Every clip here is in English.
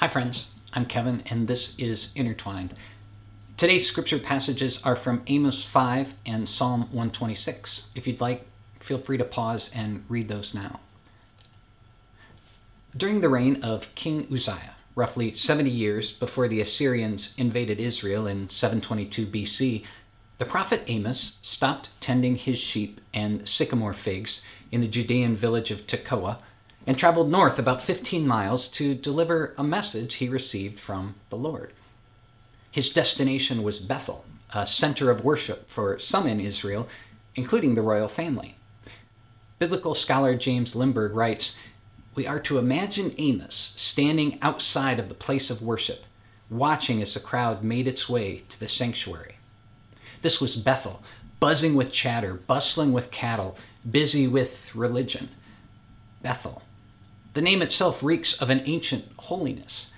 Hi, friends. I'm Kevin, and this is Intertwined. Today's scripture passages are from Amos 5 and Psalm 126. If you'd like, feel free to pause and read those now. During the reign of King Uzziah, roughly 70 years before the Assyrians invaded Israel in 722 BC, the prophet Amos stopped tending his sheep and sycamore figs in the Judean village of Tekoa and traveled north about 15 miles to deliver a message he received from the Lord. His destination was Bethel, a center of worship for some in Israel, including the royal family. Biblical scholar James Limburg writes We are to imagine Amos standing outside of the place of worship, watching as the crowd made its way to the sanctuary. This was Bethel, buzzing with chatter, bustling with cattle, busy with religion. Bethel, the name itself reeks of an ancient holiness.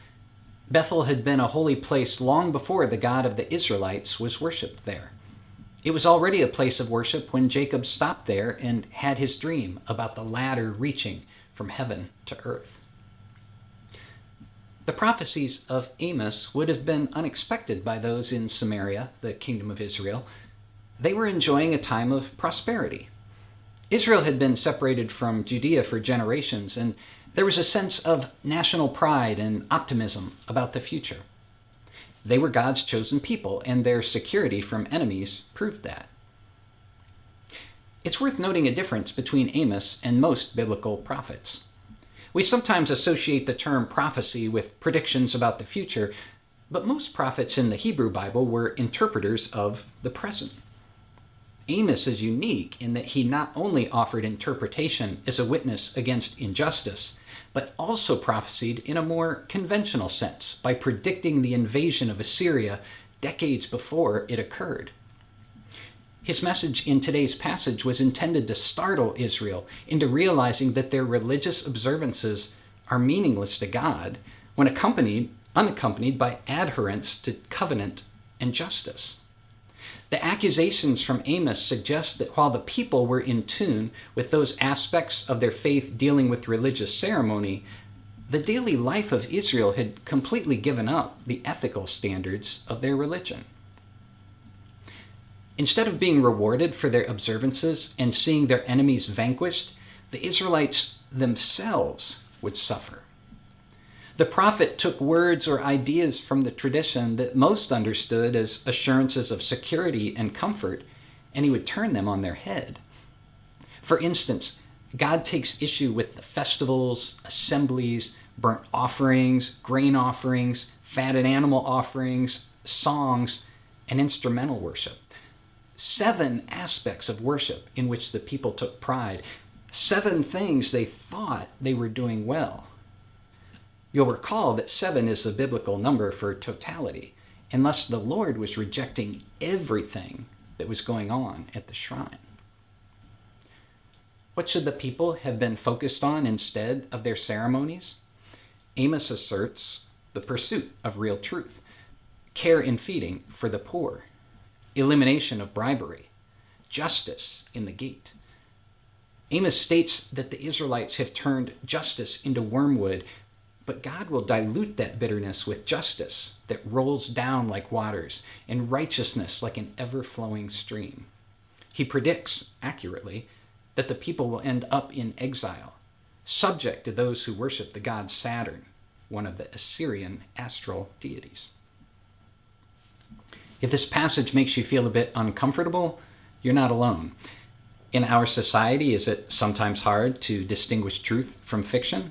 Bethel had been a holy place long before the God of the Israelites was worshipped there. It was already a place of worship when Jacob stopped there and had his dream about the ladder reaching from heaven to earth. The prophecies of Amos would have been unexpected by those in Samaria, the kingdom of Israel. They were enjoying a time of prosperity. Israel had been separated from Judea for generations, and there was a sense of national pride and optimism about the future. They were God's chosen people, and their security from enemies proved that. It's worth noting a difference between Amos and most biblical prophets. We sometimes associate the term prophecy with predictions about the future, but most prophets in the Hebrew Bible were interpreters of the present. Amos is unique in that he not only offered interpretation as a witness against injustice, but also prophesied in a more conventional sense by predicting the invasion of Assyria decades before it occurred. His message in today's passage was intended to startle Israel into realizing that their religious observances are meaningless to God when accompanied, unaccompanied by adherence to covenant and justice. The accusations from Amos suggest that while the people were in tune with those aspects of their faith dealing with religious ceremony, the daily life of Israel had completely given up the ethical standards of their religion. Instead of being rewarded for their observances and seeing their enemies vanquished, the Israelites themselves would suffer. The prophet took words or ideas from the tradition that most understood as assurances of security and comfort, and he would turn them on their head. For instance, God takes issue with the festivals, assemblies, burnt offerings, grain offerings, fatted animal offerings, songs, and instrumental worship. Seven aspects of worship in which the people took pride. Seven things they thought they were doing well. You'll recall that seven is the biblical number for totality, unless the Lord was rejecting everything that was going on at the shrine. What should the people have been focused on instead of their ceremonies? Amos asserts the pursuit of real truth, care in feeding for the poor, elimination of bribery, justice in the gate. Amos states that the Israelites have turned justice into wormwood but God will dilute that bitterness with justice that rolls down like waters and righteousness like an ever flowing stream. He predicts, accurately, that the people will end up in exile, subject to those who worship the god Saturn, one of the Assyrian astral deities. If this passage makes you feel a bit uncomfortable, you're not alone. In our society, is it sometimes hard to distinguish truth from fiction?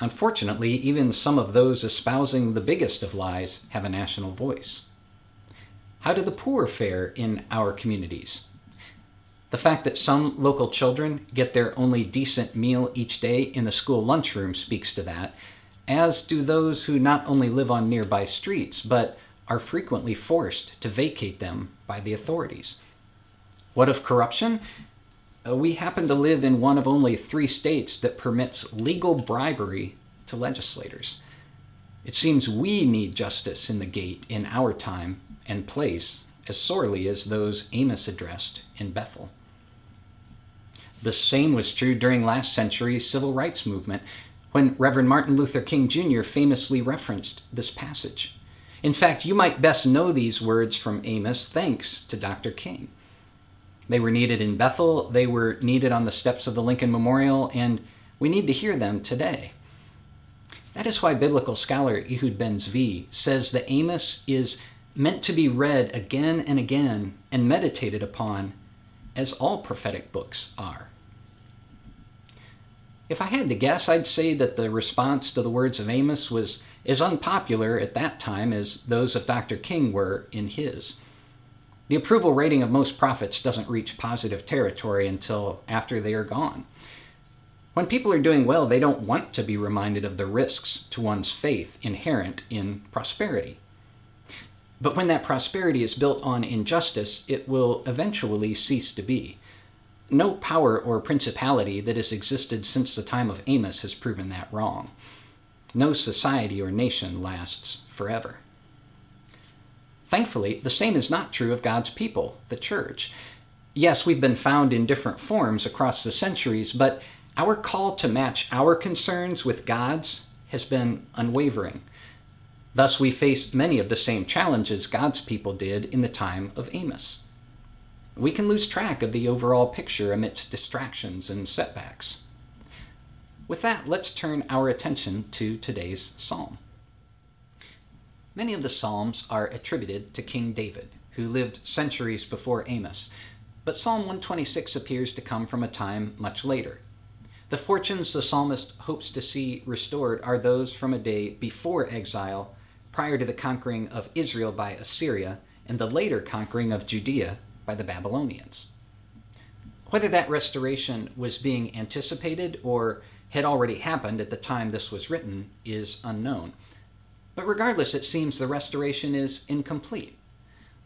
Unfortunately, even some of those espousing the biggest of lies have a national voice. How do the poor fare in our communities? The fact that some local children get their only decent meal each day in the school lunchroom speaks to that, as do those who not only live on nearby streets, but are frequently forced to vacate them by the authorities. What of corruption? Uh, we happen to live in one of only three states that permits legal bribery to legislators. It seems we need justice in the gate in our time and place as sorely as those Amos addressed in Bethel. The same was true during last century's civil rights movement. when Reverend Martin Luther King Jr. famously referenced this passage. In fact, you might best know these words from Amos thanks to Dr. King. They were needed in Bethel, they were needed on the steps of the Lincoln Memorial, and we need to hear them today. That is why biblical scholar Ehud Ben Zvi says that Amos is meant to be read again and again and meditated upon, as all prophetic books are. If I had to guess, I'd say that the response to the words of Amos was as unpopular at that time as those of Dr. King were in his. The approval rating of most prophets doesn't reach positive territory until after they are gone. When people are doing well, they don't want to be reminded of the risks to one's faith inherent in prosperity. But when that prosperity is built on injustice, it will eventually cease to be. No power or principality that has existed since the time of Amos has proven that wrong. No society or nation lasts forever. Thankfully, the same is not true of God's people, the church. Yes, we've been found in different forms across the centuries, but our call to match our concerns with God's has been unwavering. Thus, we face many of the same challenges God's people did in the time of Amos. We can lose track of the overall picture amidst distractions and setbacks. With that, let's turn our attention to today's psalm. Many of the Psalms are attributed to King David, who lived centuries before Amos, but Psalm 126 appears to come from a time much later. The fortunes the psalmist hopes to see restored are those from a day before exile, prior to the conquering of Israel by Assyria, and the later conquering of Judea by the Babylonians. Whether that restoration was being anticipated or had already happened at the time this was written is unknown. But regardless, it seems the restoration is incomplete.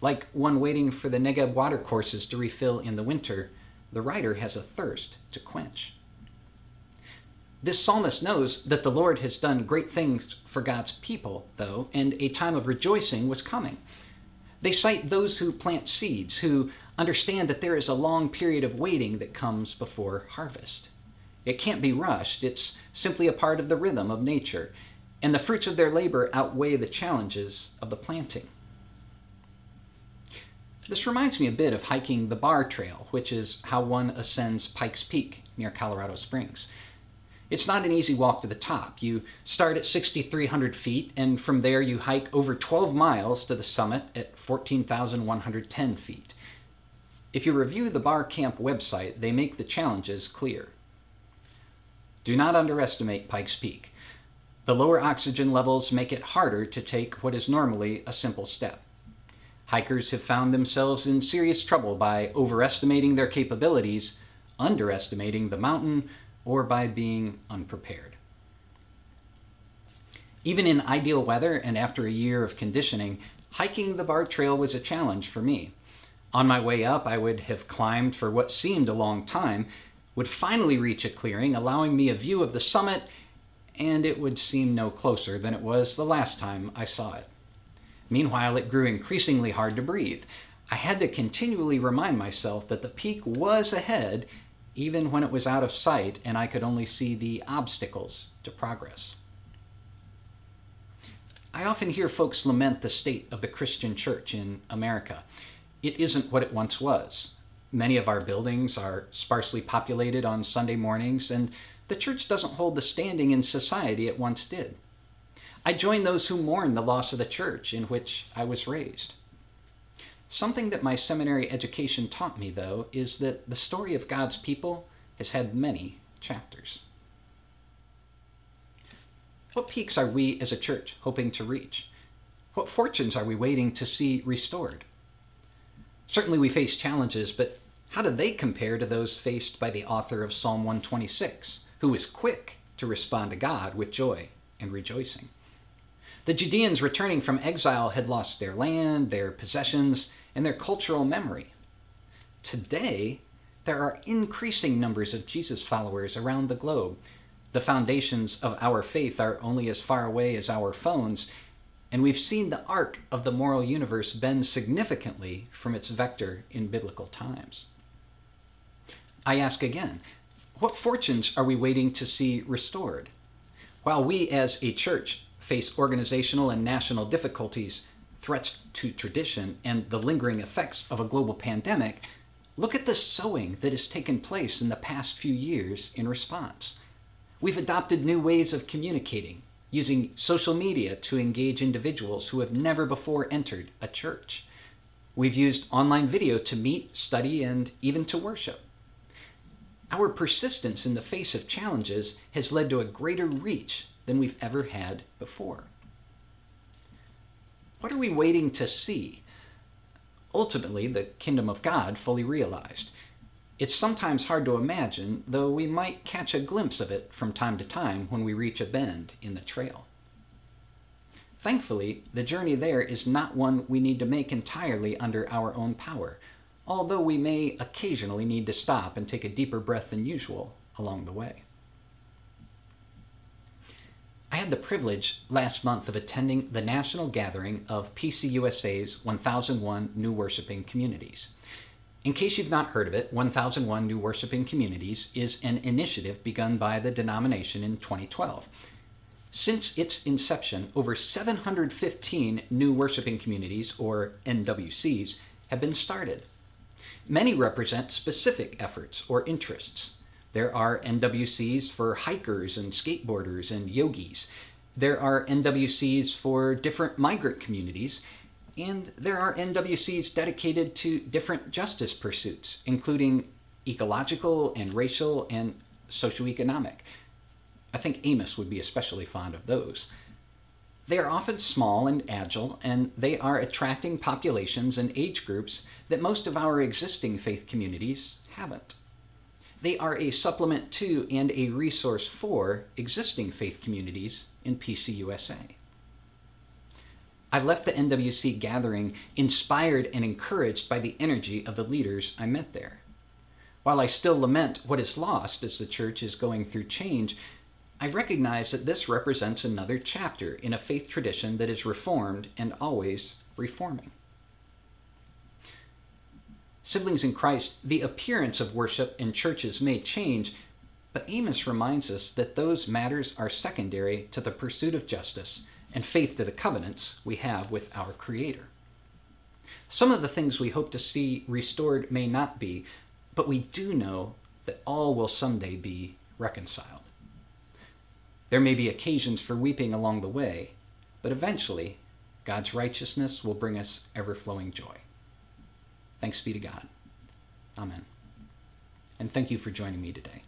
Like one waiting for the Negeb watercourses to refill in the winter, the writer has a thirst to quench. This psalmist knows that the Lord has done great things for God's people, though, and a time of rejoicing was coming. They cite those who plant seeds, who understand that there is a long period of waiting that comes before harvest. It can't be rushed, it's simply a part of the rhythm of nature, and the fruits of their labor outweigh the challenges of the planting. This reminds me a bit of hiking the Barr Trail, which is how one ascends Pikes Peak near Colorado Springs. It's not an easy walk to the top. You start at 6,300 feet, and from there you hike over 12 miles to the summit at 14,110 feet. If you review the Barr Camp website, they make the challenges clear. Do not underestimate Pikes Peak. The lower oxygen levels make it harder to take what is normally a simple step. Hikers have found themselves in serious trouble by overestimating their capabilities, underestimating the mountain, or by being unprepared. Even in ideal weather and after a year of conditioning, hiking the Barr Trail was a challenge for me. On my way up, I would have climbed for what seemed a long time, would finally reach a clearing, allowing me a view of the summit and it would seem no closer than it was the last time I saw it. Meanwhile, it grew increasingly hard to breathe. I had to continually remind myself that the peak was ahead, even when it was out of sight and I could only see the obstacles to progress. I often hear folks lament the state of the Christian church in America. It isn't what it once was. Many of our buildings are sparsely populated on Sunday mornings, and the church doesn't hold the standing in society it once did. I join those who mourn the loss of the church in which I was raised. Something that my seminary education taught me, though, is that the story of God's people has had many chapters. What peaks are we as a church hoping to reach? What fortunes are we waiting to see restored? Certainly we face challenges, but how do they compare to those faced by the author of Psalm 126? Who is quick to respond to God with joy and rejoicing. The Judeans returning from exile had lost their land, their possessions, and their cultural memory. Today, there are increasing numbers of Jesus followers around the globe. The foundations of our faith are only as far away as our phones, and we've seen the arc of the moral universe bend significantly from its vector in biblical times. I ask again what fortunes are we waiting to see restored? While we as a church face organizational and national difficulties, threats to tradition, and the lingering effects of a global pandemic, look at the sowing that has taken place in the past few years in response. We've adopted new ways of communicating, using social media to engage individuals who have never before entered a church. We've used online video to meet, study, and even to worship. Our persistence in the face of challenges has led to a greater reach than we've ever had before. What are we waiting to see? Ultimately, the kingdom of God fully realized. It's sometimes hard to imagine, though we might catch a glimpse of it from time to time when we reach a bend in the trail. Thankfully, the journey there is not one we need to make entirely under our own power, although we may occasionally need to stop and take a deeper breath than usual along the way. I had the privilege last month of attending the national gathering of PCUSA's 1001 New Worshiping Communities. In case you've not heard of it, 1001 New Worshiping Communities is an initiative begun by the denomination in 2012. Since its inception, over 715 new worshiping communities, or NWCs, have been started. Many represent specific efforts or interests. There are NWCs for hikers and skateboarders and yogis. There are NWCs for different migrant communities, and there are NWCs dedicated to different justice pursuits, including ecological and racial and socioeconomic. I think Amos would be especially fond of those. They are often small and agile, and they are attracting populations and age groups that most of our existing faith communities haven't. They are a supplement to and a resource for existing faith communities in PCUSA. I left the NWC gathering inspired and encouraged by the energy of the leaders I met there. While I still lament what is lost as the church is going through change, I recognize that this represents another chapter in a faith tradition that is reformed and always reforming. Siblings in Christ, the appearance of worship in churches may change, but Amos reminds us that those matters are secondary to the pursuit of justice and faith to the covenants we have with our Creator. Some of the things we hope to see restored may not be, but we do know that all will someday be reconciled. There may be occasions for weeping along the way, but eventually, God's righteousness will bring us ever flowing joy. Thanks be to God. Amen. And thank you for joining me today.